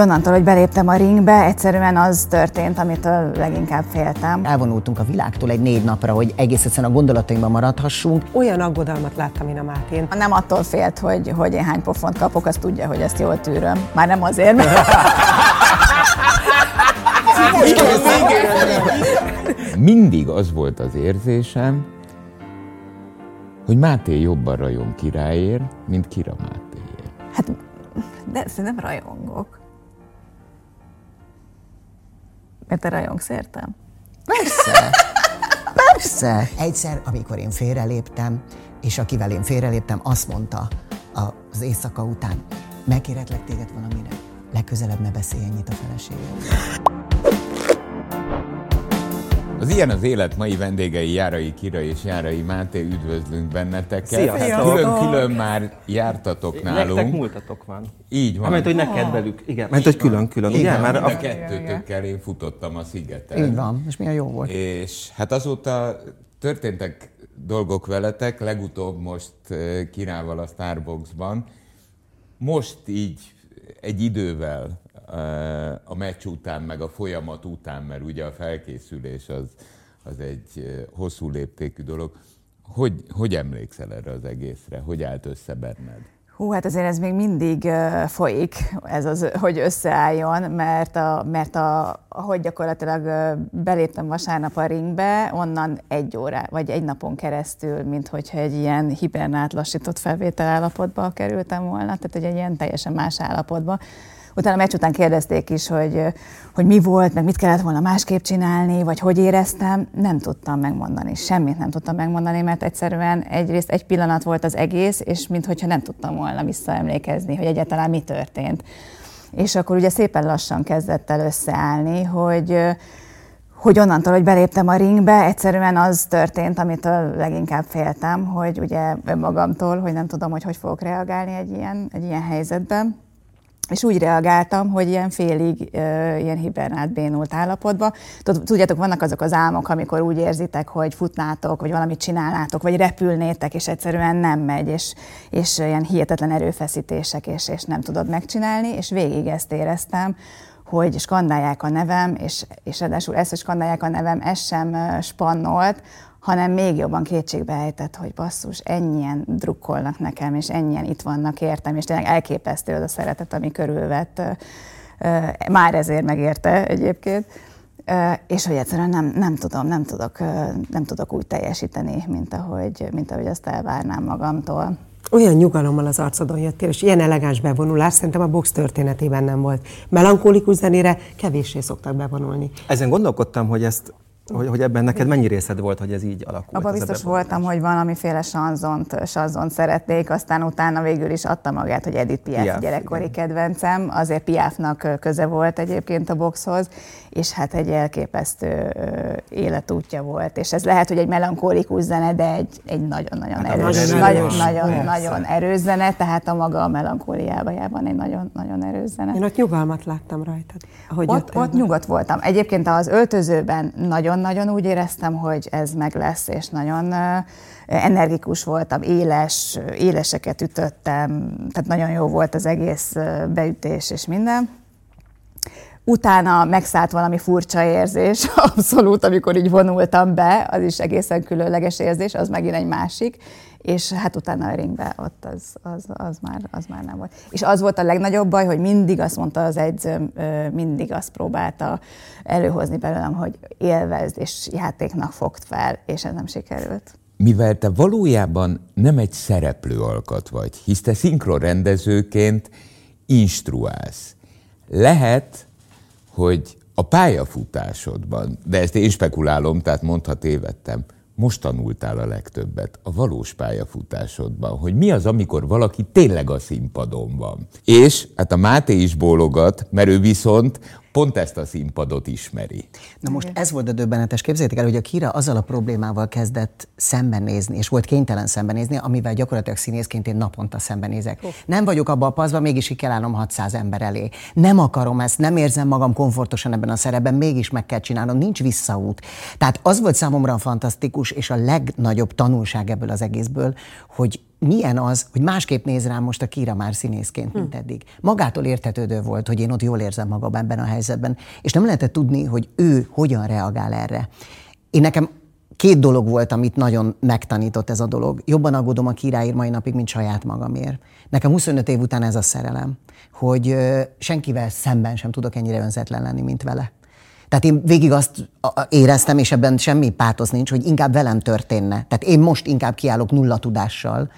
Onnantól, hogy beléptem a ringbe, egyszerűen az történt, amitől leginkább féltem. Elvonultunk a világtól egy négy napra, hogy egész egyszerűen a gondolatainkban maradhassunk. Olyan aggodalmat láttam én a Mátén. Nem attól félt, hogy, hogy én hány pofont kapok, azt tudja, hogy ezt jól tűröm. Már nem azért, mert... Mindig az volt az érzésem, hogy Máté jobban rajong királyért, mint Kira Mátéért. Hát, de szerintem rajongok. Mert te rajongsz értem? Persze. Persze. Egyszer, amikor én félreléptem, és akivel én félreléptem, azt mondta az éjszaka után, megkérhetlek téged valamire, legközelebb ne beszélj ennyit a feleségedről. Az ilyen az élet mai vendégei Járai Kira és Járai Máté, üdvözlünk benneteket. Sziasztok! Külön-külön már jártatok nálunk. Nektek múltatok van. Így van. Mert hogy neked velük, igen. Mert hogy külön-külön? Igen. Már a, a kettőtökkel én futottam a szigeten. Így van, és milyen jó volt. És hát azóta történtek dolgok veletek, legutóbb most eh, Kirával a Starbucksban. Most így egy idővel a meccs után, meg a folyamat után, mert ugye a felkészülés az, az egy eh, hosszú léptékű dolog. Hogy, hogy emlékszel erre az egészre? Hogy állt össze benned? Hú, hát azért ez még mindig uh, folyik, ez az, hogy összeálljon, mert, a, mert a, ahogy gyakorlatilag uh, beléptem vasárnap a ringbe, onnan egy órá, vagy egy napon keresztül, mint hogyha egy ilyen hibernált lassított felvétel állapotba kerültem volna, tehát egy ilyen teljesen más állapotba. Utána a meccs után kérdezték is, hogy, hogy mi volt, meg mit kellett volna másképp csinálni, vagy hogy éreztem. Nem tudtam megmondani, semmit nem tudtam megmondani, mert egyszerűen egyrészt egy pillanat volt az egész, és mintha nem tudtam volna visszaemlékezni, hogy egyáltalán mi történt. És akkor ugye szépen lassan kezdett el összeállni, hogy, hogy onnantól, hogy beléptem a ringbe, egyszerűen az történt, amitől leginkább féltem, hogy ugye magamtól, hogy nem tudom, hogy hogy fogok reagálni egy ilyen, egy ilyen helyzetben. És úgy reagáltam, hogy ilyen félig ilyen hibernált bénult állapotban. Tudjátok, vannak azok az álmok, amikor úgy érzitek, hogy futnátok, vagy valamit csinálnátok, vagy repülnétek, és egyszerűen nem megy, és, és ilyen hihetetlen erőfeszítések, és, és nem tudod megcsinálni, és végig ezt éreztem, hogy skandálják a nevem, és, és ráadásul ezt, hogy skandálják a nevem, ez sem spannolt, hanem még jobban kétségbe ejtett, hogy basszus, ennyien drukkolnak nekem, és ennyien itt vannak értem, és tényleg elképesztő az a szeretet, ami körülvett. Már ezért megérte egyébként. És hogy egyszerűen nem, nem tudom, nem tudok, nem tudok úgy teljesíteni, mint ahogy, mint ahogy azt elvárnám magamtól. Olyan nyugalommal az arcodon jöttél, és ilyen elegáns bevonulás szerintem a box történetében nem volt. Melankolikus zenére kevéssé szoktak bevonulni. ezen gondolkodtam, hogy ezt hogy, hogy ebben neked mennyi részed volt, hogy ez így alakult? Abban biztos voltam, hogy valamiféle sanzont, sanzont szeretnék, aztán utána végül is adta magát, hogy Edith Piaf, Piaf, gyerekkori igen. kedvencem, azért Piafnak köze volt egyébként a boxhoz, és hát egy elképesztő életútja volt, és ez lehet, hogy egy melankolikus zene, de egy, egy nagyon-nagyon Hát erős, nagyon nagyon, erős, nagyon, persze. nagyon erős zene, tehát a maga a melankóliájában egy nagyon, nagyon erős zene. Én ott nyugalmat láttam rajtad. Ahogy Ott, ott nyugodt voltam. Egyébként az öltözőben nagyon-nagyon úgy éreztem, hogy ez meg lesz, és nagyon energikus voltam, éles, éleseket ütöttem, tehát nagyon jó volt az egész beütés és minden. Utána megszállt valami furcsa érzés, abszolút, amikor így vonultam be, az is egészen különleges érzés, az megint egy másik, és hát utána a ringbe ott az, az, az, már, az már nem volt. És az volt a legnagyobb baj, hogy mindig azt mondta az edzőm, ö, mindig azt próbálta előhozni belőlem, hogy élvezd és játéknak fogd fel, és ez nem sikerült. Mivel te valójában nem egy szereplő alkat vagy, hisz te szinkronrendezőként instruálsz. Lehet, hogy a pályafutásodban, de ezt én spekulálom, tehát mondhat tévedtem, most tanultál a legtöbbet a valós pályafutásodban, hogy mi az, amikor valaki tényleg a színpadon van. És hát a Máté is bólogat, mert ő viszont pont ezt a színpadot ismeri. Na most ez volt a döbbenetes. Képzeljétek el, hogy a Kira azzal a problémával kezdett szembenézni, és volt kénytelen szembenézni, amivel gyakorlatilag színészként én naponta szembenézek. Nem vagyok abban a paszban, mégis ki kell állnom 600 ember elé. Nem akarom ezt, nem érzem magam komfortosan ebben a szerepben, mégis meg kell csinálnom, nincs visszaút. Tehát az volt számomra fantasztikus, és a legnagyobb tanulság ebből az egészből, hogy milyen az, hogy másképp néz rám most a Kira már színészként, mint eddig. Magától értetődő volt, hogy én ott jól érzem magam ebben a helyzetben, és nem lehetett tudni, hogy ő hogyan reagál erre. Én nekem két dolog volt, amit nagyon megtanított ez a dolog. Jobban aggódom a királyért mai napig, mint saját magamért. Nekem 25 év után ez a szerelem, hogy senkivel szemben sem tudok ennyire önzetlen lenni, mint vele. Tehát én végig azt éreztem, és ebben semmi pátosz nincs, hogy inkább velem történne. Tehát én most inkább kiállok nulla tudással.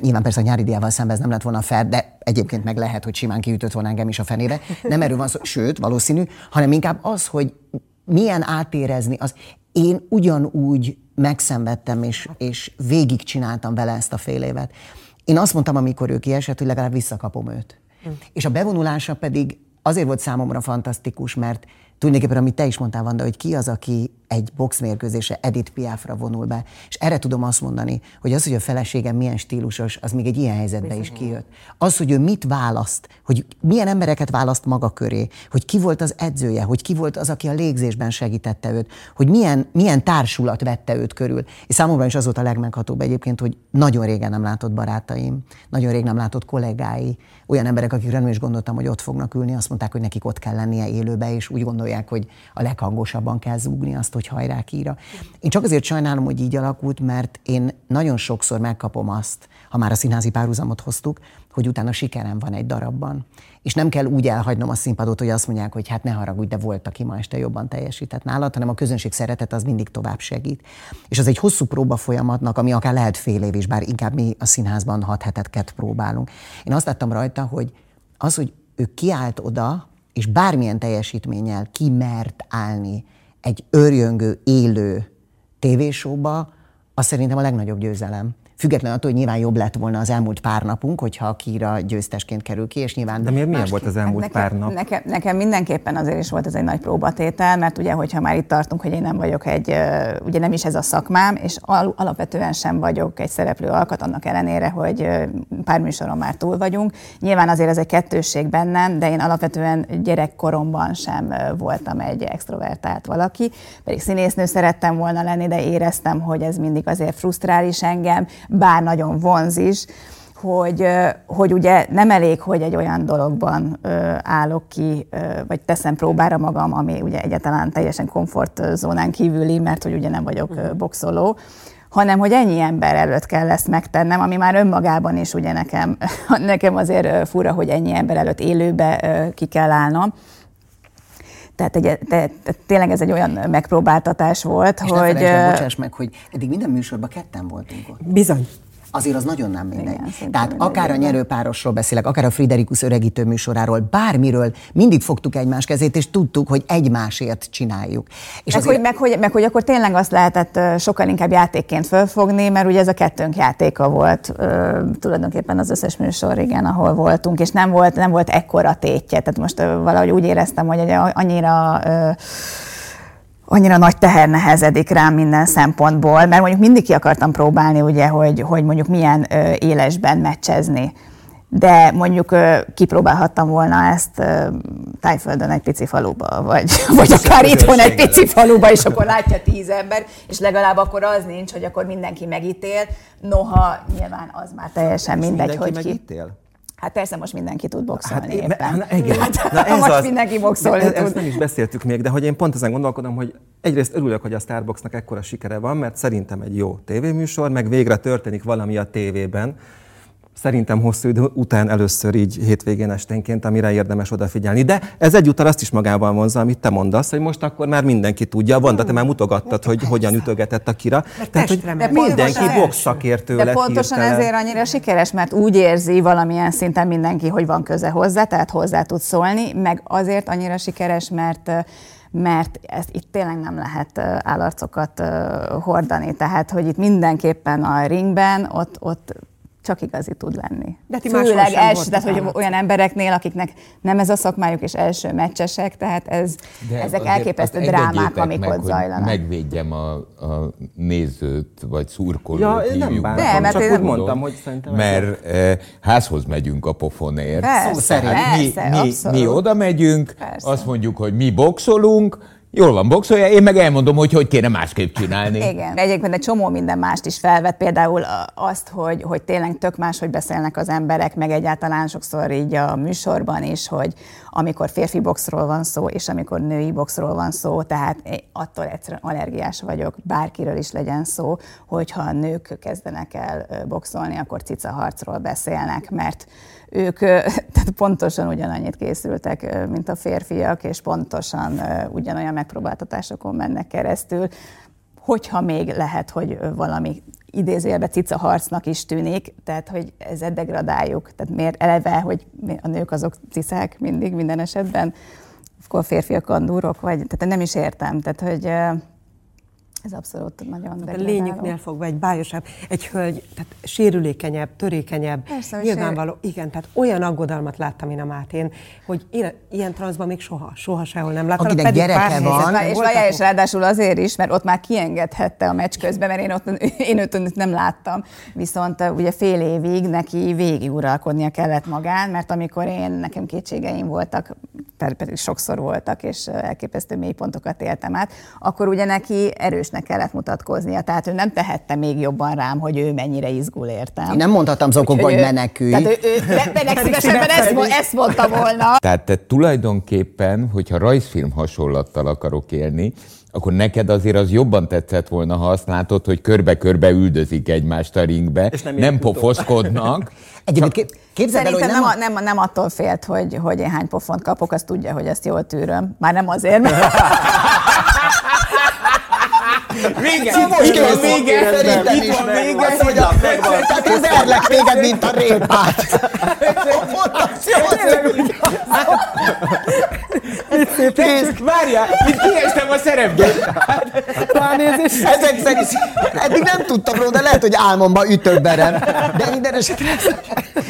Nyilván persze a nyári diával szemben ez nem lett volna fel, de egyébként meg lehet, hogy simán kiütött volna engem is a fenébe. Nem erről van szó, sőt, valószínű, hanem inkább az, hogy milyen átérezni az. Én ugyanúgy megszenvedtem, és, és végigcsináltam vele ezt a fél évet. Én azt mondtam, amikor ő kiesett, hogy legalább visszakapom őt. És a bevonulása pedig azért volt számomra fantasztikus, mert tulajdonképpen, amit te is mondtál, Vanda, hogy ki az, aki egy boxmérkőzése Edith Piafra vonul be. És erre tudom azt mondani, hogy az, hogy a feleségem milyen stílusos, az még egy ilyen helyzetben is kijött. Az, hogy ő mit választ, hogy milyen embereket választ maga köré, hogy ki volt az edzője, hogy ki volt az, aki a légzésben segítette őt, hogy milyen, milyen társulat vette őt körül. És számomra is az volt a legmeghatóbb egyébként, hogy nagyon régen nem látott barátaim, nagyon rég nem látott kollégái, olyan emberek, akikre nem is gondoltam, hogy ott fognak ülni, azt mondták, hogy nekik ott kell lennie élőbe, és úgy gondolják, hogy a leghangosabban kell zúgni azt, hogy hajrá Kíra. Én csak azért sajnálom, hogy így alakult, mert én nagyon sokszor megkapom azt, ha már a színházi párhuzamot hoztuk, hogy utána sikerem van egy darabban. És nem kell úgy elhagynom a színpadot, hogy azt mondják, hogy hát ne haragudj, de volt, aki ma este jobban teljesített nálad, hanem a közönség szeretet az mindig tovább segít. És az egy hosszú próba folyamatnak, ami akár lehet fél év is, bár inkább mi a színházban hat hetet próbálunk. Én azt láttam rajta, hogy az, hogy ő kiállt oda, és bármilyen teljesítménnyel kimert állni egy örjöngő, élő tévésóba, az szerintem a legnagyobb győzelem. Függetlenül attól, hogy nyilván jobb lett volna az elmúlt pár napunk, hogyha a Kira győztesként kerül ki, és nyilván De miért milyen volt az elmúlt nekem, pár nap? Nekem, nekem mindenképpen azért is volt ez egy nagy próbatétel, mert ugye, hogyha már itt tartunk, hogy én nem vagyok egy, ugye nem is ez a szakmám, és al- alapvetően sem vagyok egy szereplő alkat, annak ellenére, hogy pár műsoron már túl vagyunk. Nyilván azért ez egy kettősség bennem, de én alapvetően gyerekkoromban sem voltam egy extrovertált valaki, pedig színésznő szerettem volna lenni, de éreztem, hogy ez mindig azért frusztrál is engem, bár nagyon vonz is, hogy, hogy ugye nem elég, hogy egy olyan dologban állok ki, vagy teszem próbára magam, ami ugye egyáltalán teljesen komfortzónán kívüli, mert hogy ugye nem vagyok ö, boxoló, hanem hogy ennyi ember előtt kell ezt megtennem, ami már önmagában is ugye nekem, nekem azért fura, hogy ennyi ember előtt élőbe ki kell állnom. Tehát egy, te, te, tényleg ez egy olyan megpróbáltatás volt, És hogy... ö, bocsáss meg, hogy eddig minden műsorban ketten voltunk ott. Bizony. Azért az nagyon nem mindegy. Igen, Tehát mindegy, akár a nyerőpárosról beszélek, akár a Friderikus öregítő műsoráról, bármiről, mindig fogtuk egymás kezét, és tudtuk, hogy egymásért csináljuk. És Meg hogy, meg, hogy, meg hogy akkor tényleg azt lehetett sokkal inkább játékként fölfogni, mert ugye ez a kettőnk játéka volt ö, tulajdonképpen az összes műsor, igen, ahol voltunk, és nem volt, nem volt ekkora tétje. Tehát most ö, valahogy úgy éreztem, hogy annyira ö, annyira nagy teher nehezedik rám minden szempontból, mert mondjuk mindig ki akartam próbálni, ugye, hogy, hogy mondjuk milyen ö, élesben meccsezni. De mondjuk ö, kipróbálhattam volna ezt ö, Tájföldön egy pici faluba, vagy, vagy akár itthon egy pici faluba, és akkor látja tíz ember, és legalább akkor az nincs, hogy akkor mindenki megítél. Noha nyilván az már teljesen mindegy, Mindenki hogy ki. megítél? Hát persze most mindenki tud boxolni Hát, én- éppen. na, igen. Hát, Na, ez most az. mindenki boxolni tud. Ezt nem is beszéltük még, de hogy én pont ezen gondolkodom, hogy egyrészt örülök, hogy a Starbucksnak ekkora sikere van, mert szerintem egy jó tévéműsor, meg végre történik valami a tévében. Szerintem hosszú idő után először így hétvégén esténként, amire érdemes odafigyelni. De ez egyúttal azt is magával vonza, amit te mondasz, hogy most akkor már mindenki tudja. Vanda, te már mutogattad, hogy hogyan ütögetett a kira. Tehát, hogy mindenki pontosan- box szakértő De lett pontosan hirtelen. ezért annyira sikeres, mert úgy érzi valamilyen szinten mindenki, hogy van köze hozzá, tehát hozzá tud szólni, meg azért annyira sikeres, mert mert ezt itt tényleg nem lehet állarcokat hordani. Tehát, hogy itt mindenképpen a ringben ott, ott csak igazi tud lenni. De ti Főleg első, tehát, hogy olyan embereknél, akiknek nem ez a szakmájuk, és első meccsesek, tehát ez, ezek azért elképesztő azt drámák, amik meg, ott zajlanak. Megvédjem a, a nézőt, vagy szurkolót. Ja, én nem bántom, be. mert csak én- úgy mondtam, hogy szerintem... Mert eh, házhoz megyünk a pofonért. Persze, Szó szerint. Tehát mi, persze, mi, abszolút. mi oda megyünk, Persze. azt mondjuk, hogy mi boxolunk, Jól van, boxolja, én meg elmondom, hogy hogy kéne másképp csinálni. Igen. Egyébként egy csomó minden mást is felvet, például azt, hogy, hogy tényleg tök más, hogy beszélnek az emberek, meg egyáltalán sokszor így a műsorban is, hogy amikor férfi boxról van szó, és amikor női boxról van szó, tehát attól egyszerűen allergiás vagyok, bárkiről is legyen szó, hogyha nők kezdenek el boxolni, akkor cica harcról beszélnek, mert ők tehát pontosan ugyanannyit készültek, mint a férfiak, és pontosan ugyanolyan megpróbáltatásokon mennek keresztül, hogyha még lehet, hogy valami idézőjelben cica harcnak is tűnik, tehát hogy ezzel degradáljuk. Tehát miért eleve, hogy a nők azok cicák mindig, minden esetben, akkor a férfiak andúrok, vagy, tehát nem is értem. Tehát, hogy ez abszolút nagyon A lényüknél fogva egy bájosabb, egy hölgy, tehát sérülékenyebb, törékenyebb, Persze, nyilvánvaló, sér... igen, tehát olyan aggodalmat láttam én a Mátén, hogy én ilyen transzban még soha, soha sehol nem láttam. Akinek pedig gyereke van. És, vajá, és ráadásul azért is, mert ott már kiengedhette a meccs közben, mert én ott, én ott nem láttam. Viszont ugye fél évig neki végiguralkodnia kellett magán, mert amikor én, nekem kétségeim voltak, pedig sokszor voltak, és elképesztő mélypontokat éltem át, akkor ugye neki erős erősnek kellett mutatkoznia. Tehát ő nem tehette még jobban rám, hogy ő mennyire izgul értem. Én nem mondhatom zokogba, hogy menekülj. Tehát ő, ő de, szívesebben ezt, ezt mondta volna. Tehát te tulajdonképpen, hogyha rajzfilm hasonlattal akarok élni, akkor neked azért az jobban tetszett volna, ha azt látod, hogy körbe-körbe üldözik egymást a ringbe, és nem, nem pofoszkodnak. Egyébként képzeld el, hogy nem, nem, nem, nem attól félt, hogy, hogy én hány pofont kapok, azt tudja, hogy ezt jól tűröm. Már nem azért, mert... Vége! Most kész, vége! Szerintem itt van vége! Tehát ez erlek téged, mint a répát. Nézd, várjál, itt kiestem a szerepbe. Ránézés. Ezek szerint eddig nem tudtam róla, de lehet, hogy álmomban ütök berem. De minden esetre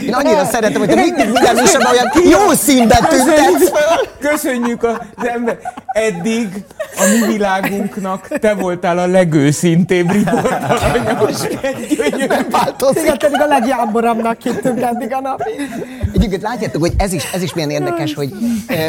én annyira szeretem, hogy te mindig minden műsorban olyan jó színben tüntetsz Köszönjük az ember. Eddig a mi világunknak te voltál a legőszintébb riportalanyos. Nem változik. Igen, pedig a legjámborabbnak hittünk eddig a nap. Egyébként látjátok, hogy ez is, ez is milyen érdekes, hogy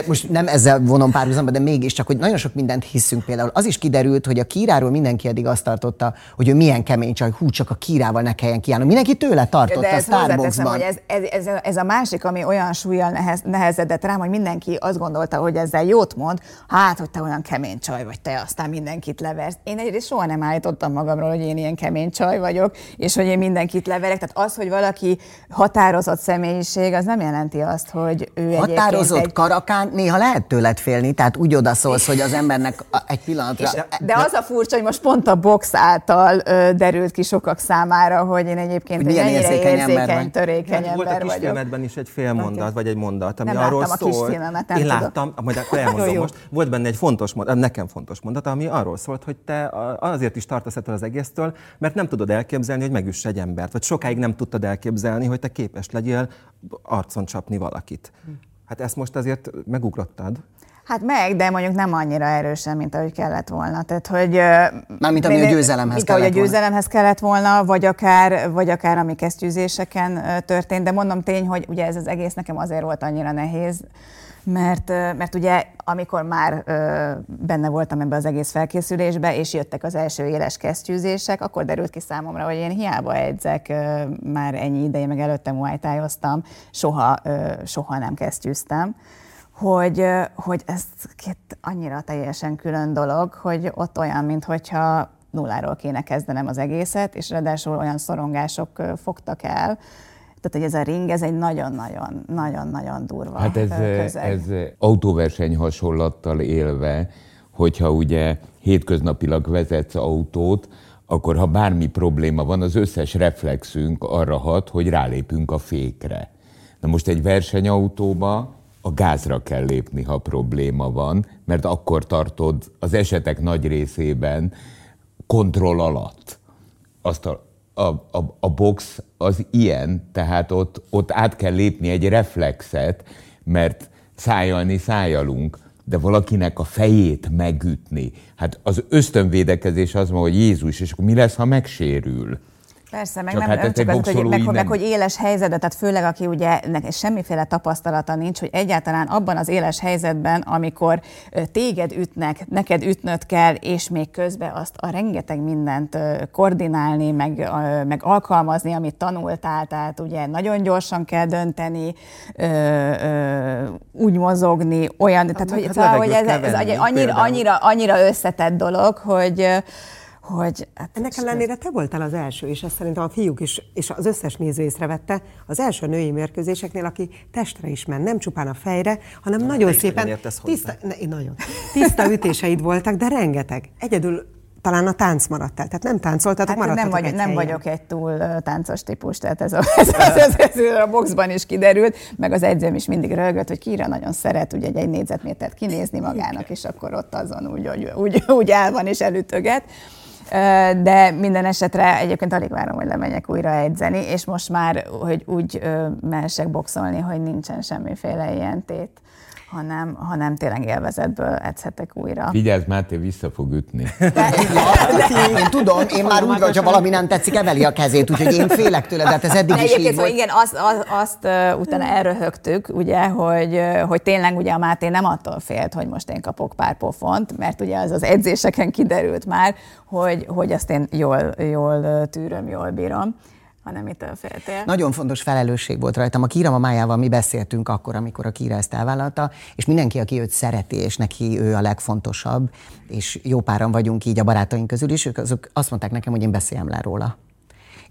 most nem ezzel vonom párhuzamba, de mégiscsak, hogy nagyon sok mindent hiszünk például. Az is kiderült, hogy a kíráról mindenki eddig azt tartotta, hogy ő milyen kemény csaj, hú, csak a kírával ne kelljen kiállni. Mindenki tőle tartotta de a Starbucksban. hogy ez, ez, ez, a, ez, a másik, ami olyan súlyjal nehez, nehezedett rám, hogy mindenki azt gondolta, hogy ezzel jót mond, hát, hogy te olyan kemény csaj vagy, te aztán mindenkit leversz. Én egyrészt soha nem állítottam magamról, hogy én ilyen kemény csaj vagyok, és hogy én mindenkit leverek. Tehát az, hogy valaki határozott személyiség, az nem jelenti azt, hogy ő Határozott egy... karakán, néha lehet tőled félni, tehát úgy odaszólsz, hogy az embernek egy pillanatra... És, de az a furcsa, hogy most pont a box által ö, derült ki sokak számára, hogy én egyébként hogy egy ennyire érzékeny, érzékeny törékeny ember volt a kisfilmedben is egy fél mondat, vagy egy mondat, ami nem arról szól. A én láttam, majd akkor elmondom most. Volt benne egy fontos mondat, nekem fontos mondat, ami arról szólt, hogy te azért is tartasz ettől az egésztől, mert nem tudod elképzelni, hogy megüss egy embert, vagy sokáig nem tudtad elképzelni, hogy te képes legyél arcon csapni valakit. Hát ezt most azért megugrottad. Hát meg, de mondjuk nem annyira erősen, mint ahogy kellett volna. Tehát, hogy... Mármint ami a győzelemhez mint kellett ahogy a győzelemhez volna. kellett volna, vagy akár, vagy akár ami kesztyűzéseken történt. De mondom tény, hogy ugye ez az egész nekem azért volt annyira nehéz, mert, mert ugye amikor már benne voltam ebbe az egész felkészülésbe, és jöttek az első éles kesztyűzések, akkor derült ki számomra, hogy én hiába edzek már ennyi ideje, meg előtte muay soha, soha nem kesztyűztem. Hogy, hogy ez két annyira teljesen külön dolog, hogy ott olyan, mintha nulláról kéne kezdenem az egészet, és ráadásul olyan szorongások fogtak el, tehát, hogy ez a ring, ez egy nagyon-nagyon, nagyon-nagyon durva Hát ez, közeg. ez autóverseny hasonlattal élve, hogyha ugye hétköznapilag vezetsz autót, akkor ha bármi probléma van, az összes reflexünk arra hat, hogy rálépünk a fékre. Na most egy versenyautóba a gázra kell lépni, ha probléma van, mert akkor tartod az esetek nagy részében kontroll alatt. Azt a, a, a, a box az ilyen, tehát ott, ott át kell lépni egy reflexet, mert szájalni szájalunk, de valakinek a fejét megütni. Hát az ösztönvédekezés az ma, hogy Jézus, és akkor mi lesz, ha megsérül? Persze, meg csak nem, hát nem csak az, hogy, meg, nem. meg, hogy éles helyzetben, tehát főleg aki ugye nek semmiféle tapasztalata nincs, hogy egyáltalán abban az éles helyzetben, amikor téged ütnek, neked ütnöd kell, és még közben azt a rengeteg mindent koordinálni, meg, meg alkalmazni, amit tanultál, tehát ugye nagyon gyorsan kell dönteni, úgy mozogni, olyan, hát, tehát hogy, hát szóval, hogy ez, ez annyira, annyira, annyira összetett dolog, hogy hogy... Hát Ennek ellenére te voltál az első, és ezt szerintem a fiúk is, és az összes néző észrevette, az első női mérkőzéseknél, aki testre is ment, nem csupán a fejre, hanem Na, nagyon szépen... Tiszta, ne, nagyon. Tiszta ütéseid voltak, de rengeteg. Egyedül talán a tánc maradt el. Tehát nem táncoltatok, hát nem, vagy, nem vagyok egy túl táncos típus, tehát ez a, ez, ez, ez, ez a boxban is kiderült, meg az edzőm is mindig rögött, hogy Kira nagyon szeret ugye egy négyzetmétert kinézni magának, és akkor ott azon úgy, úgy, úgy, úgy el van és elütöget de minden esetre egyébként alig várom, hogy lemenjek újra edzeni, és most már, hogy úgy mehessek boxolni, hogy nincsen semmiféle ilyen tét hanem, hanem tényleg élvezetből edzhetek újra. Vigyázz, Máté vissza fog ütni. De, én tudom, én már úgy vagy, ha valami nem tetszik, emeli a kezét, úgyhogy én félek tőle, de hát ez eddig de is így szóval igen, azt, azt, azt uh, utána elröhögtük, ugye, hogy, uh, hogy tényleg ugye a Máté nem attól félt, hogy most én kapok pár pofont, mert ugye az az edzéseken kiderült már, hogy, hogy azt én jól, jól tűröm, jól bírom hanem mitől féltél. Nagyon fontos felelősség volt rajtam. A Kira mamájával mi beszéltünk akkor, amikor a Kira ezt elvállalta, és mindenki, aki őt szereti, és neki ő a legfontosabb, és jó páran vagyunk így a barátaink közül is, ők azok azt mondták nekem, hogy én beszéljem le róla.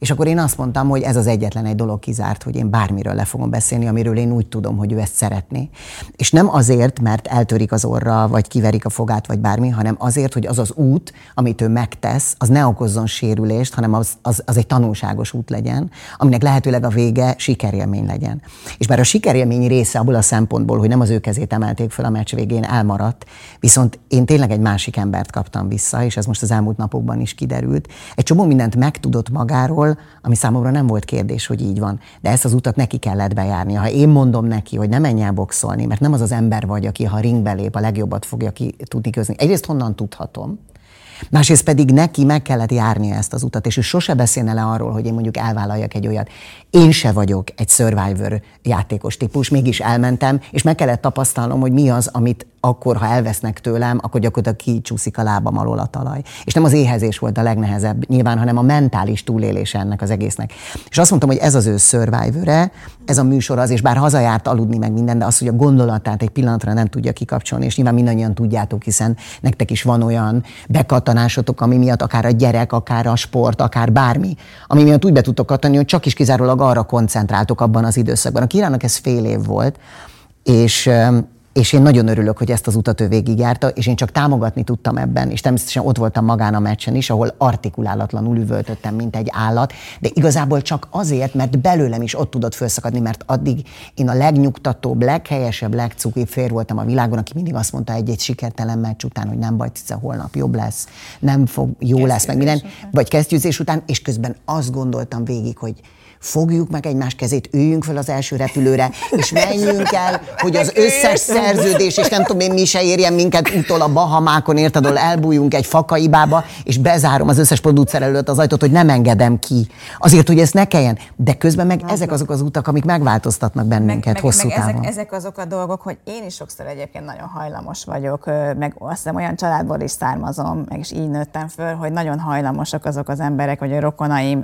És akkor én azt mondtam, hogy ez az egyetlen egy dolog kizárt, hogy én bármiről le fogom beszélni, amiről én úgy tudom, hogy ő ezt szeretné. És nem azért, mert eltörik az orra, vagy kiverik a fogát, vagy bármi, hanem azért, hogy az az út, amit ő megtesz, az ne okozzon sérülést, hanem az, az, az egy tanulságos út legyen, aminek lehetőleg a vége sikerélmény legyen. És bár a sikerélmény része abból a szempontból, hogy nem az ő kezét emelték fel a meccs végén, elmaradt, viszont én tényleg egy másik embert kaptam vissza, és ez most az elmúlt napokban is kiderült. Egy csomó mindent megtudott magáról, ami számomra nem volt kérdés, hogy így van. De ezt az utat neki kellett bejárni. Ha én mondom neki, hogy ne menj el boxolni, mert nem az az ember vagy, aki ha ringbe lép, a legjobbat fogja ki tudni közni. Egyrészt honnan tudhatom, Másrészt pedig neki meg kellett járni ezt az utat, és ő sose beszélne le arról, hogy én mondjuk elvállaljak egy olyat. Én se vagyok egy Survivor játékos típus, mégis elmentem, és meg kellett tapasztalnom, hogy mi az, amit akkor, ha elvesznek tőlem, akkor gyakorlatilag kicsúszik a lábam alól a talaj. És nem az éhezés volt a legnehezebb nyilván, hanem a mentális túlélése ennek az egésznek. És azt mondtam, hogy ez az ő survivor ez a műsor az, és bár hazajárt aludni meg minden, de az, hogy a gondolatát egy pillanatra nem tudja kikapcsolni, és nyilván mindannyian tudjátok, hiszen nektek is van olyan bekattanásotok, ami miatt akár a gyerek, akár a sport, akár bármi, ami miatt úgy be tudtok kattanni, hogy csak is kizárólag arra koncentráltok abban az időszakban. A királynak ez fél év volt, és és én nagyon örülök, hogy ezt az utat ő végigjárta, és én csak támogatni tudtam ebben, és természetesen ott voltam magán a meccsen is, ahol artikulálatlanul üvöltöttem, mint egy állat, de igazából csak azért, mert belőlem is ott tudott felszakadni, mert addig én a legnyugtatóbb, leghelyesebb, legcukibb fér voltam a világon, aki mindig azt mondta egy-egy sikertelen meccs után, hogy nem baj, hiszen holnap jobb lesz, nem fog, jó lesz, meg minden, vagy kezdőzés után, és közben azt gondoltam végig, hogy fogjuk meg egymás kezét, üljünk fel az első repülőre, és menjünk el, hogy az összes szerződés, és nem tudom én, mi se érjen minket utol a Bahamákon, érted, ahol elbújunk egy fakaibába, és bezárom az összes producer előtt az ajtót, hogy nem engedem ki. Azért, hogy ezt ne kelljen. De közben meg ezek azok az utak, amik megváltoztatnak bennünket meg, hosszú meg, távon. Ezek, ezek azok a dolgok, hogy én is sokszor egyébként nagyon hajlamos vagyok, meg azt hiszem olyan családból is származom, meg is így nőttem föl, hogy nagyon hajlamosak azok az emberek, vagy a rokonaim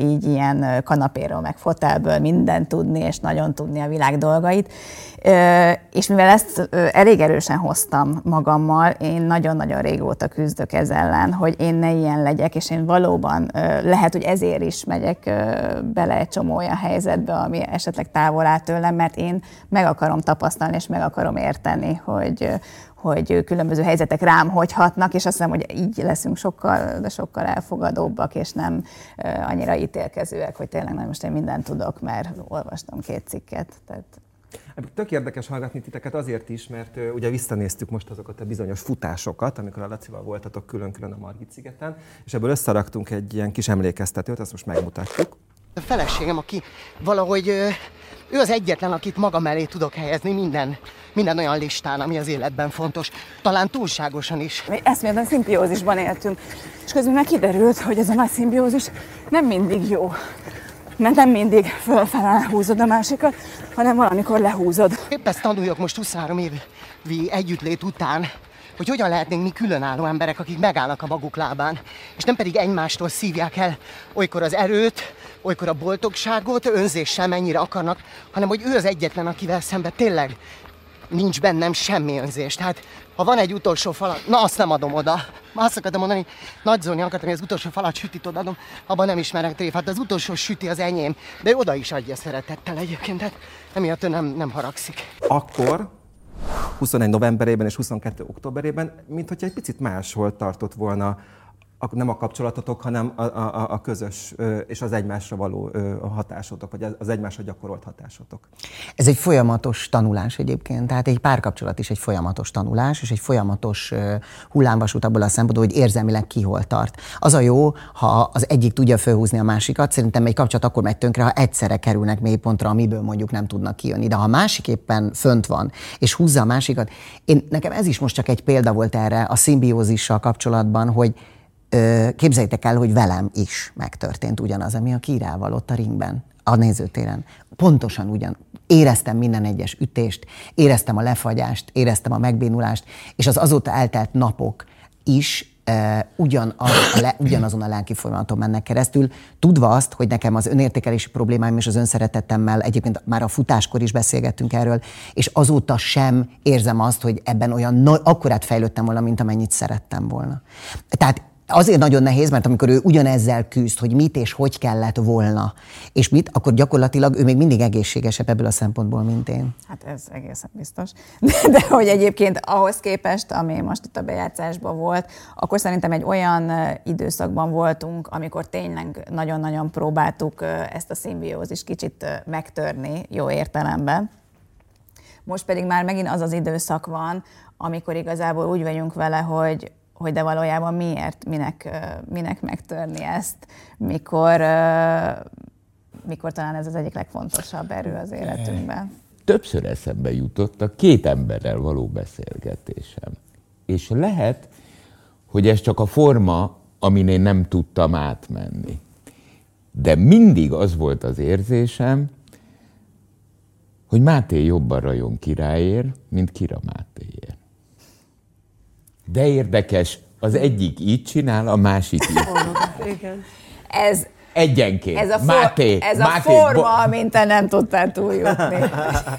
így ilyen kanap kanapéról, meg fotelből mindent tudni, és nagyon tudni a világ dolgait. És mivel ezt elég erősen hoztam magammal, én nagyon-nagyon régóta küzdök ez ellen, hogy én ne ilyen legyek, és én valóban lehet, hogy ezért is megyek bele egy csomó olyan helyzetbe, ami esetleg távol áll tőlem, mert én meg akarom tapasztalni, és meg akarom érteni, hogy, hogy különböző helyzetek rám hogy hatnak, és azt hiszem, hogy így leszünk sokkal, de sokkal elfogadóbbak, és nem annyira ítélkezőek, hogy tényleg nem most én mindent tudok, mert olvastam két cikket. Tehát Tök érdekes hallgatni titeket azért is, mert uh, ugye visszanéztük most azokat a bizonyos futásokat, amikor a Lacival voltatok külön-külön a Margit szigeten, és ebből összeraktunk egy ilyen kis emlékeztetőt, azt most megmutatjuk. A feleségem, aki valahogy Ő az egyetlen, akit maga mellé tudok helyezni minden, minden olyan listán, ami az életben fontos. Talán túlságosan is. Mi eszméletlen szimbiózisban éltünk, és közben meg kiderült, hogy ez a nagy szimbiózis nem mindig jó. Mert nem mindig fölfelé húzod a másikat, hanem valamikor lehúzod. Épp ezt tanuljuk most 23 évi együttlét után, hogy hogyan lehetnénk mi különálló emberek, akik megállnak a maguk lábán, és nem pedig egymástól szívják el olykor az erőt, olykor a boldogságot, önzéssel mennyire akarnak, hanem hogy ő az egyetlen, akivel szemben tényleg nincs bennem semmi önzés. Tehát ha van egy utolsó falat, na azt nem adom oda. Azt akartam mondani, Nagy Zóni akartam, hogy az utolsó falat sütit adom, abban nem ismerek tréfát. Az utolsó süti az enyém, de oda is adja szeretettel egyébként, tehát emiatt ő nem, nem haragszik. Akkor 21 novemberében és 22 októberében, mint hogyha egy picit máshol tartott volna nem a kapcsolatotok, hanem a, a, a közös és az egymásra való hatásotok, vagy az egymásra gyakorolt hatásotok. Ez egy folyamatos tanulás egyébként, tehát egy párkapcsolat is egy folyamatos tanulás, és egy folyamatos hullámvasút abból a szempontból, hogy érzelmileg ki hol tart. Az a jó, ha az egyik tudja fölhúzni a másikat, szerintem egy kapcsolat akkor megy tönkre, ha egyszerre kerülnek mélypontra, amiből mondjuk nem tudnak kijönni. De ha a másik éppen fönt van, és húzza a másikat, én, nekem ez is most csak egy példa volt erre a szimbiózissal kapcsolatban, hogy képzeljétek el, hogy velem is megtörtént ugyanaz, ami a Kírával ott a ringben, a nézőtéren. Pontosan ugyan. Éreztem minden egyes ütést, éreztem a lefagyást, éreztem a megbénulást, és az azóta eltelt napok is ugyanaz, a le, ugyanazon a lelki folyamaton mennek keresztül, tudva azt, hogy nekem az önértékelési problémáim és az önszeretetemmel, egyébként már a futáskor is beszélgettünk erről, és azóta sem érzem azt, hogy ebben olyan no, akkorát fejlődtem volna, mint amennyit szerettem volna. Tehát azért nagyon nehéz, mert amikor ő ugyanezzel küzd, hogy mit és hogy kellett volna, és mit, akkor gyakorlatilag ő még mindig egészségesebb ebből a szempontból, mint én. Hát ez egészen biztos. De, de hogy egyébként ahhoz képest, ami most itt a bejátszásban volt, akkor szerintem egy olyan időszakban voltunk, amikor tényleg nagyon-nagyon próbáltuk ezt a szimbiózist kicsit megtörni, jó értelemben. Most pedig már megint az az időszak van, amikor igazából úgy vagyunk vele, hogy, hogy de valójában miért, minek, minek megtörni ezt, mikor, mikor talán ez az egyik legfontosabb erő az életünkben. Többször eszembe jutott a két emberrel való beszélgetésem. És lehet, hogy ez csak a forma, amin én nem tudtam átmenni. De mindig az volt az érzésem, hogy Máté jobban rajon királyér, mint Kira Mátéért. De érdekes, az egyik így csinál, a másik így. Igen. Ez, Egyenként. Ez a, for, Máté, ez Máté, a forma, bo- amint te nem tudtál túljutni.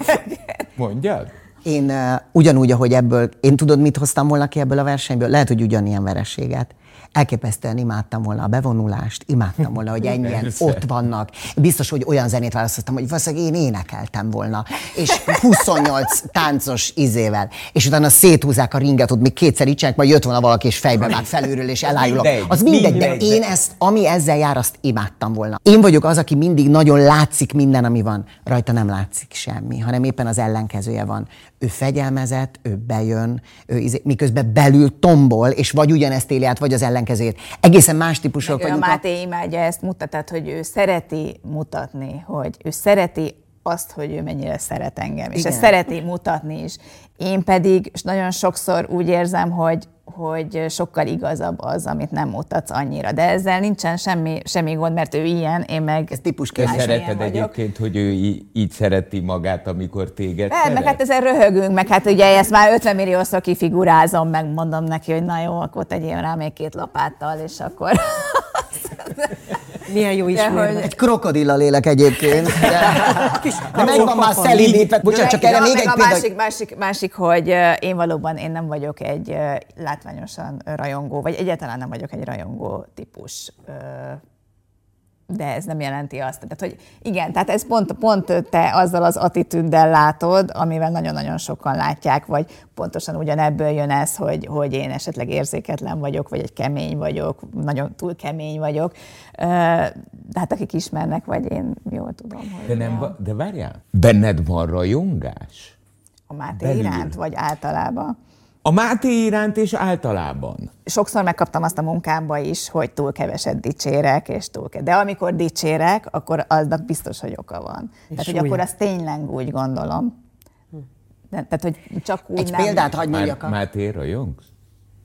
Mondjad? Én uh, ugyanúgy, ahogy ebből, én tudod, mit hoztam volna ki ebből a versenyből? Lehet, hogy ugyanilyen vereséget elképesztően imádtam volna a bevonulást, imádtam volna, hogy ennyien ott vannak. Biztos, hogy olyan zenét választottam, hogy valószínűleg én énekeltem volna. És 28 táncos izével. És utána széthúzák a ringet, ott még kétszer icsenek, majd jött volna valaki, és fejbe már felülről, és elájulok. Az mindegy, de én ezt, ami ezzel jár, azt imádtam volna. Én vagyok az, aki mindig nagyon látszik minden, ami van. Rajta nem látszik semmi, hanem éppen az ellenkezője van ő fegyelmezett, ő bejön, ő izé, miközben belül tombol, és vagy ugyanezt éli át, vagy az ellenkezőjét. Egészen más típusok vagyunk. A Máté imádja ezt mutatát, hogy ő szereti mutatni, hogy ő szereti azt, hogy ő mennyire szeret engem, Igen. és ezt szereti mutatni is. Én pedig és nagyon sokszor úgy érzem, hogy hogy sokkal igazabb az, amit nem mutatsz annyira. De ezzel nincsen semmi, semmi gond, mert ő ilyen, én meg Ez típus Te szereted egyébként, hogy ő így szereti magát, amikor téged hát, szeret? Meg hát ezen röhögünk, meg hát ugye ezt már 50 milliószor kifigurázom, meg mondom neki, hogy na jó, akkor tegyél rá még két lapáttal, és akkor milyen jó is hogy... Egy krokodilla lélek egyébként. De, de megvan már szelídítve. Bocsánat, csak erre még egy a másik, másik, másik, hogy én valóban én nem vagyok egy látványosan rajongó, vagy egyáltalán nem vagyok egy rajongó típus de ez nem jelenti azt. Tehát, hogy igen, tehát ez pont, pont te azzal az attitűddel látod, amivel nagyon-nagyon sokan látják, vagy pontosan ugyanebből jön ez, hogy, hogy én esetleg érzéketlen vagyok, vagy egy kemény vagyok, nagyon túl kemény vagyok. De hát akik ismernek, vagy én jól tudom, hogy... De, nem, de várjál, benned van rajongás? A Máté Belül. iránt, vagy általában? A Máté iránt és általában. Sokszor megkaptam azt a munkámba is, hogy túl keveset dicsérek, és túl ke- De amikor dicsérek, akkor aznak biztos, hogy oka van. És tehát, hogy akkor azt tényleg úgy gondolom. De, tehát, hogy csak úgy Egy nem... példát hagy mondjak. Má- Máté rajongsz?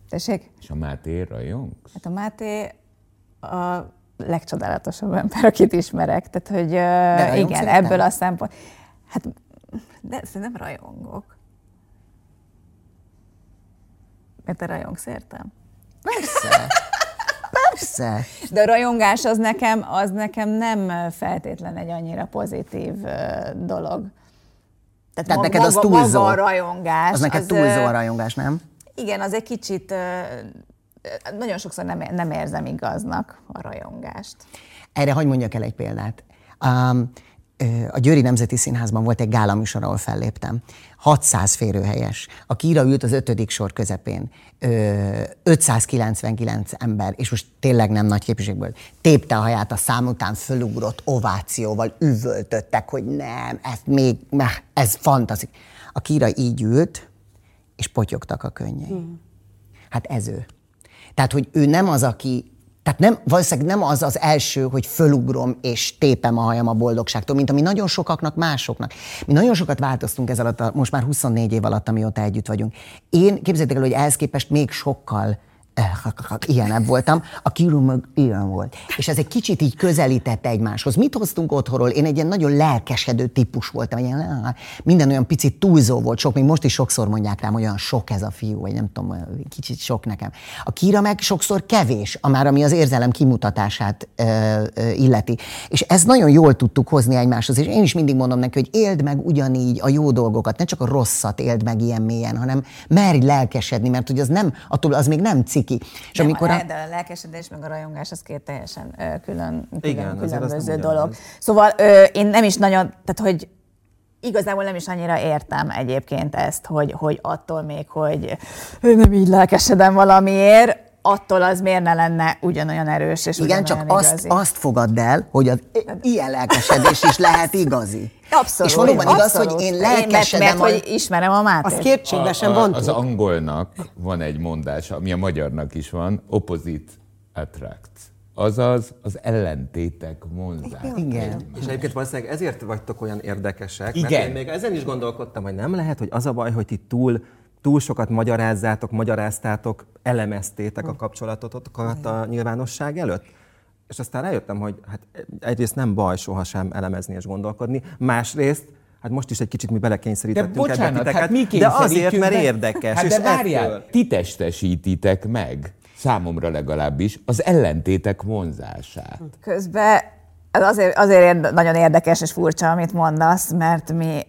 Tessék? És a Máté rajongsz? Hát a Máté a legcsodálatosabb ember, akit ismerek. Tehát, hogy uh, igen, ebből a szempont... Hát, de szerintem rajongok. Mert te rajongsz, értem? Persze. Persze. De a rajongás az nekem, az nekem nem feltétlen egy annyira pozitív dolog. Tehát ma- neked az maga, túlzó. Maga a rajongás. Az neked ö, túlzó a rajongás, nem? Igen, az egy kicsit, nagyon sokszor nem, nem érzem igaznak a rajongást. Erre hagy mondjak el egy példát. Um, a Győri Nemzeti Színházban volt egy gála műsor, ahol felléptem. 600 férőhelyes. A Kira ült az ötödik sor közepén. Ö, 599 ember, és most tényleg nem nagy képviségből. Tépte a haját a szám után, fölugrott ovációval, üvöltöttek, hogy nem, ez még, ez fantasztikus. A Kira így ült, és potyogtak a könnyei. Hát ez ő. Tehát, hogy ő nem az, aki tehát nem, valószínűleg nem az az első, hogy fölugrom és tépem a hajam a boldogságtól, mint ami nagyon sokaknak, másoknak. Mi nagyon sokat változtunk ez alatt, most már 24 év alatt, amióta együtt vagyunk. Én képzeljétek el, hogy ehhez képest még sokkal ilyenebb voltam, a Kiru meg ilyen volt. És ez egy kicsit így közelítette egymáshoz. Mit hoztunk otthonról? Én egy ilyen nagyon lelkesedő típus voltam, ilyen, minden olyan picit túlzó volt, sok, még most is sokszor mondják rám, hogy olyan sok ez a fiú, vagy nem tudom, kicsit sok nekem. A Kira meg sokszor kevés, a már ami az érzelem kimutatását ö, ö, illeti. És ezt nagyon jól tudtuk hozni egymáshoz, és én is mindig mondom neki, hogy éld meg ugyanígy a jó dolgokat, ne csak a rosszat éld meg ilyen mélyen, hanem merj lelkesedni, mert hogy az nem, attól az még nem ciki. És nem, amikor a, de a lelkesedés meg a rajongás az két teljesen ö, külön, külön Igen, különböző dolog. Szóval ö, én nem is nagyon, tehát hogy igazából nem is annyira értem egyébként ezt, hogy, hogy attól még, hogy nem így lelkesedem valamiért, attól az miért ne lenne ugyanolyan erős és Igen, csak azt, azt fogadd el, hogy az ilyen lelkesedés is lehet igazi. Abszolút. És valóban igaz, hogy én lelkesedem. Én, mert, mert, hogy ismerem a Mátét. Az kétségbe sem vontuk. Az angolnak van egy mondás, ami a magyarnak is van, opposite attract. Azaz az ellentétek vonzák. Igen. És egyébként valószínűleg ezért vagytok olyan érdekesek, Igen. mert én még ezen is gondolkodtam, hogy nem lehet, hogy az a baj, hogy ti túl, túl sokat magyarázzátok, magyaráztátok, elemeztétek a kapcsolatotokat a nyilvánosság előtt. És aztán rájöttem, hogy hát egyrészt nem baj sohasem elemezni és gondolkodni, másrészt Hát most is egy kicsit mi belekényszerítettünk de bocsánat, ebbe hát mi de azért, mert be? érdekes. Hát és de várjál, ettől... ti testesítitek meg, számomra legalábbis, az ellentétek vonzását. Közben ez azért, azért nagyon érdekes és furcsa, amit mondasz, mert mi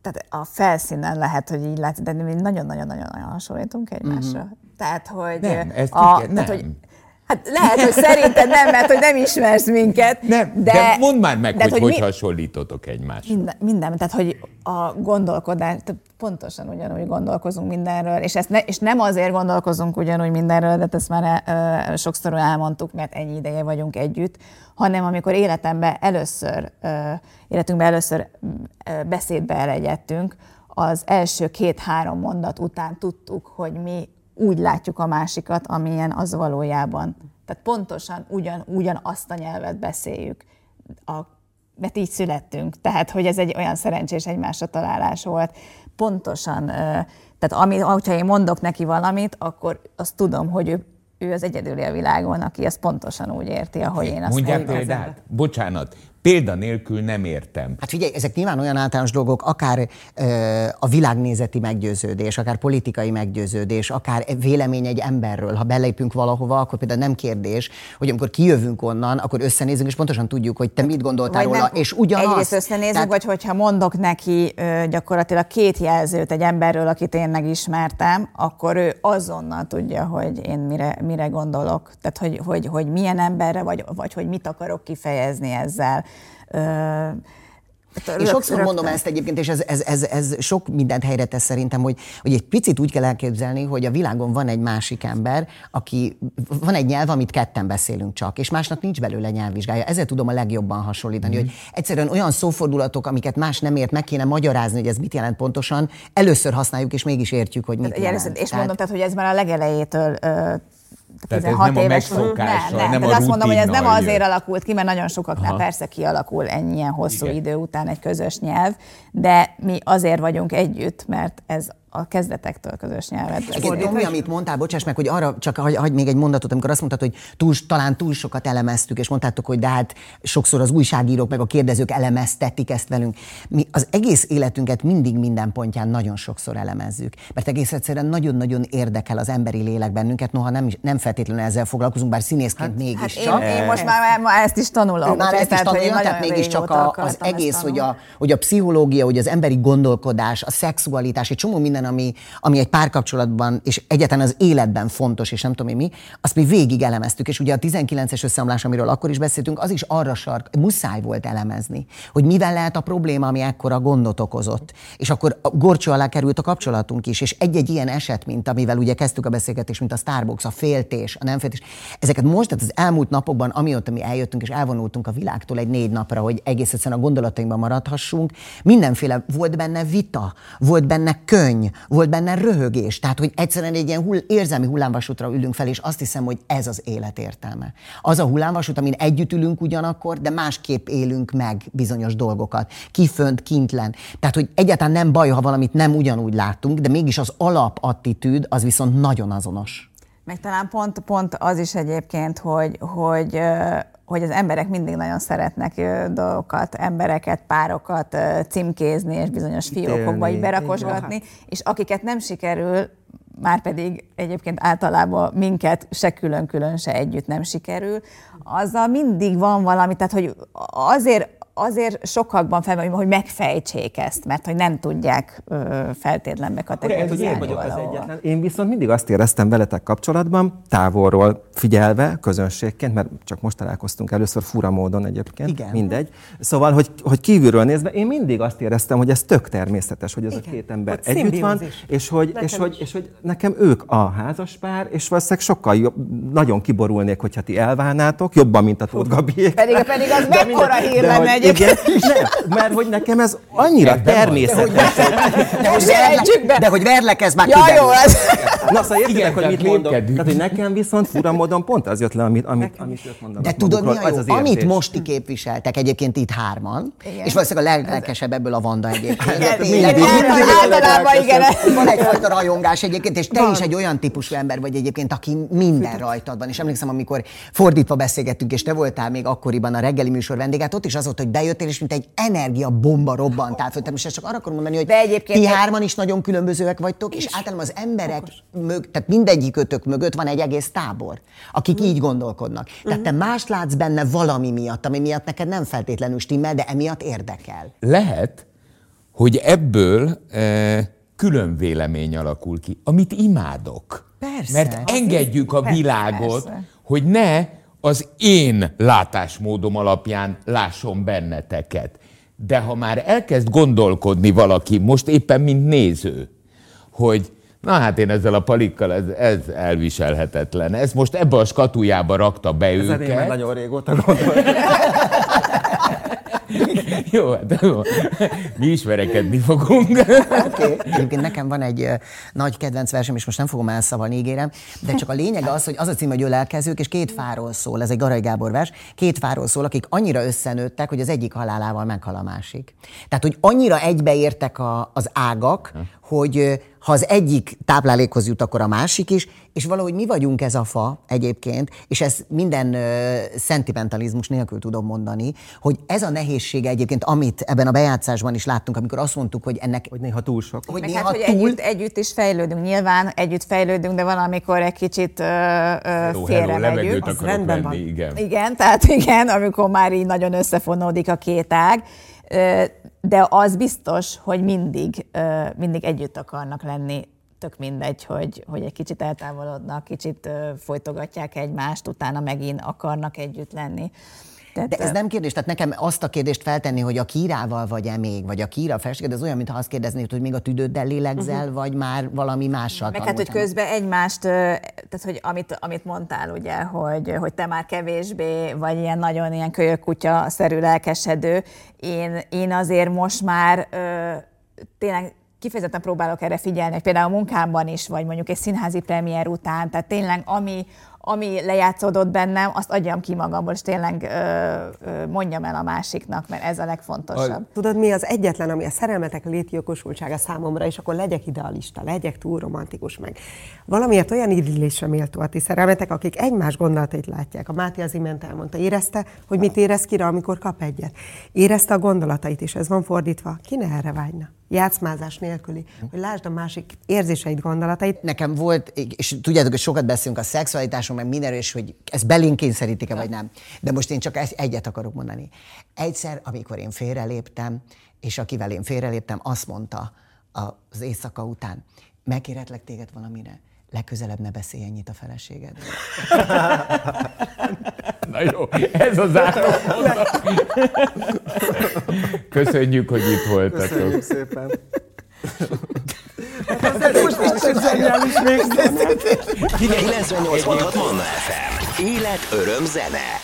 tehát a felszínen lehet, hogy így látsz, de mi nagyon-nagyon-nagyon hasonlítunk egymásra. Mm-hmm. Tehát, hogy nem, ezt a, igen, tehát, nem. hogy Hát lehet, hogy szerinted nem, mert hogy nem ismersz minket. Nem, de, de mondd már meg, de hogy hogy, hogy mi, hasonlítotok egymásra. minden, minden, tehát hogy a gondolkodás, tehát pontosan ugyanúgy gondolkozunk mindenről, és, ezt ne, és nem azért gondolkozunk ugyanúgy mindenről, de ezt már e, sokszor elmondtuk, mert ennyi ideje vagyunk együtt, hanem amikor életemben először, e, életünkben először e, beszédbe elegyedtünk, az első két-három mondat után tudtuk, hogy mi úgy látjuk a másikat, amilyen az valójában. Tehát pontosan ugyan, ugyan azt a nyelvet beszéljük. A, mert így születtünk. Tehát, hogy ez egy olyan szerencsés egymásra találás volt. Pontosan, tehát ami, hogyha én mondok neki valamit, akkor azt tudom, hogy ő, ő az egyedüli a világon, aki ezt pontosan úgy érti, ahogy én azt Mondják példát? Bocsánat, példa nélkül nem értem. Hát figyelj, ezek nyilván olyan általános dolgok, akár ö, a világnézeti meggyőződés, akár politikai meggyőződés, akár vélemény egy emberről. Ha belépünk valahova, akkor például nem kérdés, hogy amikor kijövünk onnan, akkor összenézünk, és pontosan tudjuk, hogy te mit gondoltál vagy róla, nem, és ugyanaz. Egyrészt összenézünk, Tehát... vagy hogyha mondok neki ö, gyakorlatilag két jelzőt egy emberről, akit én megismertem, akkor ő azonnal tudja, hogy én mire, mire gondolok. Tehát, hogy, hogy, hogy milyen emberre, vagy, vagy hogy mit akarok kifejezni ezzel. Hát, és sokszor mondom ezt egyébként, és ez, ez, ez, ez sok mindent helyre tesz szerintem, hogy, hogy egy picit úgy kell elképzelni, hogy a világon van egy másik ember, aki van egy nyelv, amit ketten beszélünk csak, és másnak nincs belőle nyelvvizsgája. Ezzel tudom a legjobban hasonlítani, mm. hogy egyszerűen olyan szófordulatok, amiket más nem ért, meg kéne magyarázni, hogy ez mit jelent pontosan, először használjuk, és mégis értjük, hogy mit jelent. És tehát... mondom, tehát, hogy ez már a legelejétől tehát ez nem a megszokás, nem, nem, nem. a azt mondom, hogy ez nem azért alakult ki, mert nagyon sokaknál Aha. persze kialakul ennyien hosszú Igen. idő után egy közös nyelv, de mi azért vagyunk együtt, mert ez a kezdetektől közös nyelvet. Igen, Tomi, amit mondtál, bocsáss meg, hogy arra csak hagy, hagy még egy mondatot, amikor azt mondtad, hogy túl, talán túl sokat elemeztük, és mondtátok, hogy de hát sokszor az újságírók meg a kérdezők elemeztetik ezt velünk. Mi az egész életünket mindig minden pontján nagyon sokszor elemezzük, mert egész egyszerűen nagyon-nagyon érdekel az emberi lélek bennünket, noha nem, nem feltétlenül ezzel foglalkozunk, bár színészként hát, mégis hát csak. Én, én most már, már ezt is tanulom. Már ezt is tanulom, tehát, tehát mégiscsak az egész, hogy a, hogy a pszichológia, hogy az emberi gondolkodás, a szexualitás, egy csomó minden minden, ami, ami egy párkapcsolatban és egyetlen az életben fontos, és nem tudom én mi, azt mi végig elemeztük. És ugye a 19-es összeomlás, amiről akkor is beszéltünk, az is arra sark, muszáj volt elemezni, hogy mivel lehet a probléma, ami ekkora gondot okozott. És akkor gorcsó alá került a kapcsolatunk is, és egy-egy ilyen eset, mint amivel ugye kezdtük a beszélgetést, mint a Starbucks, a féltés, a nem féltés, ezeket most, tehát az elmúlt napokban, amióta mi eljöttünk és elvonultunk a világtól egy négy napra, hogy egész egyszerűen a gondolatainkban maradhassunk, mindenféle volt benne vita, volt benne könyv, volt benne röhögés. Tehát, hogy egyszerűen egy ilyen hull, érzelmi hullámvasútra ülünk fel, és azt hiszem, hogy ez az élet értelme. Az a hullámvasút, amin együtt ülünk ugyanakkor, de másképp élünk meg bizonyos dolgokat. Kifönt, kintlen. Tehát, hogy egyáltalán nem baj, ha valamit nem ugyanúgy látunk, de mégis az alapattitűd az viszont nagyon azonos. Meg talán pont, pont az is egyébként, hogy, hogy hogy az emberek mindig nagyon szeretnek dolgokat, embereket, párokat címkézni, és bizonyos fiókokba így berakosgatni, és akiket nem sikerül, már pedig egyébként általában minket se külön-külön, se együtt nem sikerül, azzal mindig van valami, tehát hogy azért azért sokakban felmerül, hogy megfejtsék ezt, mert hogy nem tudják feltétlen bekategorizálni. Én az egyetlen. Én viszont mindig azt éreztem veletek kapcsolatban, távolról figyelve, közönségként, mert csak most találkoztunk először fura módon egyébként, Igen. mindegy. Szóval, hogy, hogy kívülről nézve, én mindig azt éreztem, hogy ez tök természetes, hogy ez Igen. a két ember hogy együtt van, és hogy, és, hogy, és hogy nekem ők a házaspár, és valószínűleg sokkal jobb, nagyon kiborulnék, hogyha ti elválnátok, jobban, mint a Tóth Gabiék. Pedig, pedig az mekkora hír lenne egyébként. Nem, mert hogy nekem ez annyira természetes. De, hogy verlek, de hogy verlek, ez már ja, jó, ez. Na szóval értitek, hogy mit mondok? Tehát, hogy nekem viszont fura módon pont az jött le, amit, amit, amit ők mondanak De tudod, mi a jó? Az amit most ti képviseltek egyébként itt hárman, igen. és valószínűleg a leglelkesebb ebből a Vanda egyébként. Általában igen. Van egyfajta rajongás egyébként, és te is egy olyan típusú ember vagy egyébként, aki minden rajtad van. És emlékszem, amikor fordítva beszélgettünk, és te voltál még akkoriban a reggeli műsor vendégát, ott is az volt, hogy bejöttél, és mint egy energiabomba robbantál föl. Most csak arra akarom mondani, hogy De egyébként ti hárman is nagyon különbözőek vagytok, és általában az emberek, mög, tehát mindegyik ötök mögött van egy egész tábor, akik így gondolkodnak. Tehát te más látsz benne valami miatt, ami miatt neked nem feltétlenül stimmel, de emiatt érdekel. Lehet, hogy ebből e, külön vélemény alakul ki, amit imádok. Persze. Mert engedjük a világot, persze. hogy ne az én látásmódom alapján lásson benneteket. De ha már elkezd gondolkodni valaki, most éppen mint néző, hogy na hát én ezzel a palikkal, ez, ez elviselhetetlen. Ez most ebbe a skatujába rakta be Ezen őket. Én nagyon régóta gondolom. jó, hát jó. Mi is verekedni fogunk. Oké. Okay. Egyébként nekem van egy nagy kedvenc versem, és most nem fogom elszavalni, ígérem, de csak a lényeg az, hogy az a cím, hogy ölelkezők, és két fáról szól, ez egy Garai Gábor vers, két fáról szól, akik annyira összenőttek, hogy az egyik halálával meghal a másik. Tehát, hogy annyira egybeértek a, az ágak, hogy ha az egyik táplálékhoz jut, akkor a másik is, és valahogy mi vagyunk ez a fa egyébként, és ez minden ö, szentimentalizmus nélkül tudom mondani, hogy ez a nehézsége egyébként, amit ebben a bejátszásban is láttunk, amikor azt mondtuk, hogy ennek... Hogy néha túl sok. Hogy Meg néha hát, hogy túl... együtt, együtt is fejlődünk. Nyilván együtt fejlődünk, de valamikor egy kicsit félre megyünk. Az rendben venni, van. Igen. igen, tehát igen, amikor már így nagyon összefonódik a két ág de az biztos, hogy mindig, mindig együtt akarnak lenni, tök mindegy, hogy, hogy egy kicsit eltávolodnak, kicsit folytogatják egymást, utána megint akarnak együtt lenni. Tehát, De ez nem kérdés, tehát nekem azt a kérdést feltenni, hogy a kírával vagy-e még, vagy a kíra felséged, ez olyan, mintha azt kérdeznéd, hogy még a tüdőddel lélegzel, uh-huh. vagy már valami mással Meg hát, hogy közben egymást, tehát hogy amit, amit mondtál ugye, hogy, hogy te már kevésbé vagy ilyen nagyon ilyen kölyök kutya szerű lelkesedő, én, én azért most már ö, tényleg kifejezetten próbálok erre figyelni, hogy például a munkámban is, vagy mondjuk egy színházi premier után, tehát tényleg ami, ami lejátszódott bennem, azt adjam ki magamból, és tényleg ö, ö, mondjam el a másiknak, mert ez a legfontosabb. A... Tudod, mi az egyetlen, ami a szerelmetek létjogosultsága számomra, és akkor legyek idealista, legyek túl romantikus meg. Valamiért olyan idillésre méltó a ti szerelmetek, akik egymás gondolatait látják. A Máté az imént elmondta, érezte, hogy mit érez kire, amikor kap egyet. Érezte a gondolatait, és ez van fordítva. Ki ne erre vágyna? játszmázás nélküli, hogy lásd a másik érzéseit, gondolatait. Nekem volt, és tudjátok, hogy sokat beszélünk a szexualitáson, meg mindenről, és hogy ez belénk kényszerítik-e, vagy nem. De most én csak egyet akarok mondani. Egyszer, amikor én félreléptem, és akivel én félreléptem, azt mondta az éjszaka után, megkérhetlek téged valamire? legközelebb ne beszélj ennyit a feleséged. Na jó, ez az mondat. Köszönjük, hogy itt voltatok. Köszönjük szépen. Most is egy zseniális 98.6 Manna FM. Élet, öröm, zene.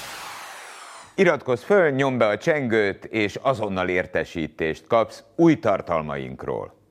Iratkozz föl, nyomd be a csengőt, és azonnal értesítést kapsz új tartalmainkról.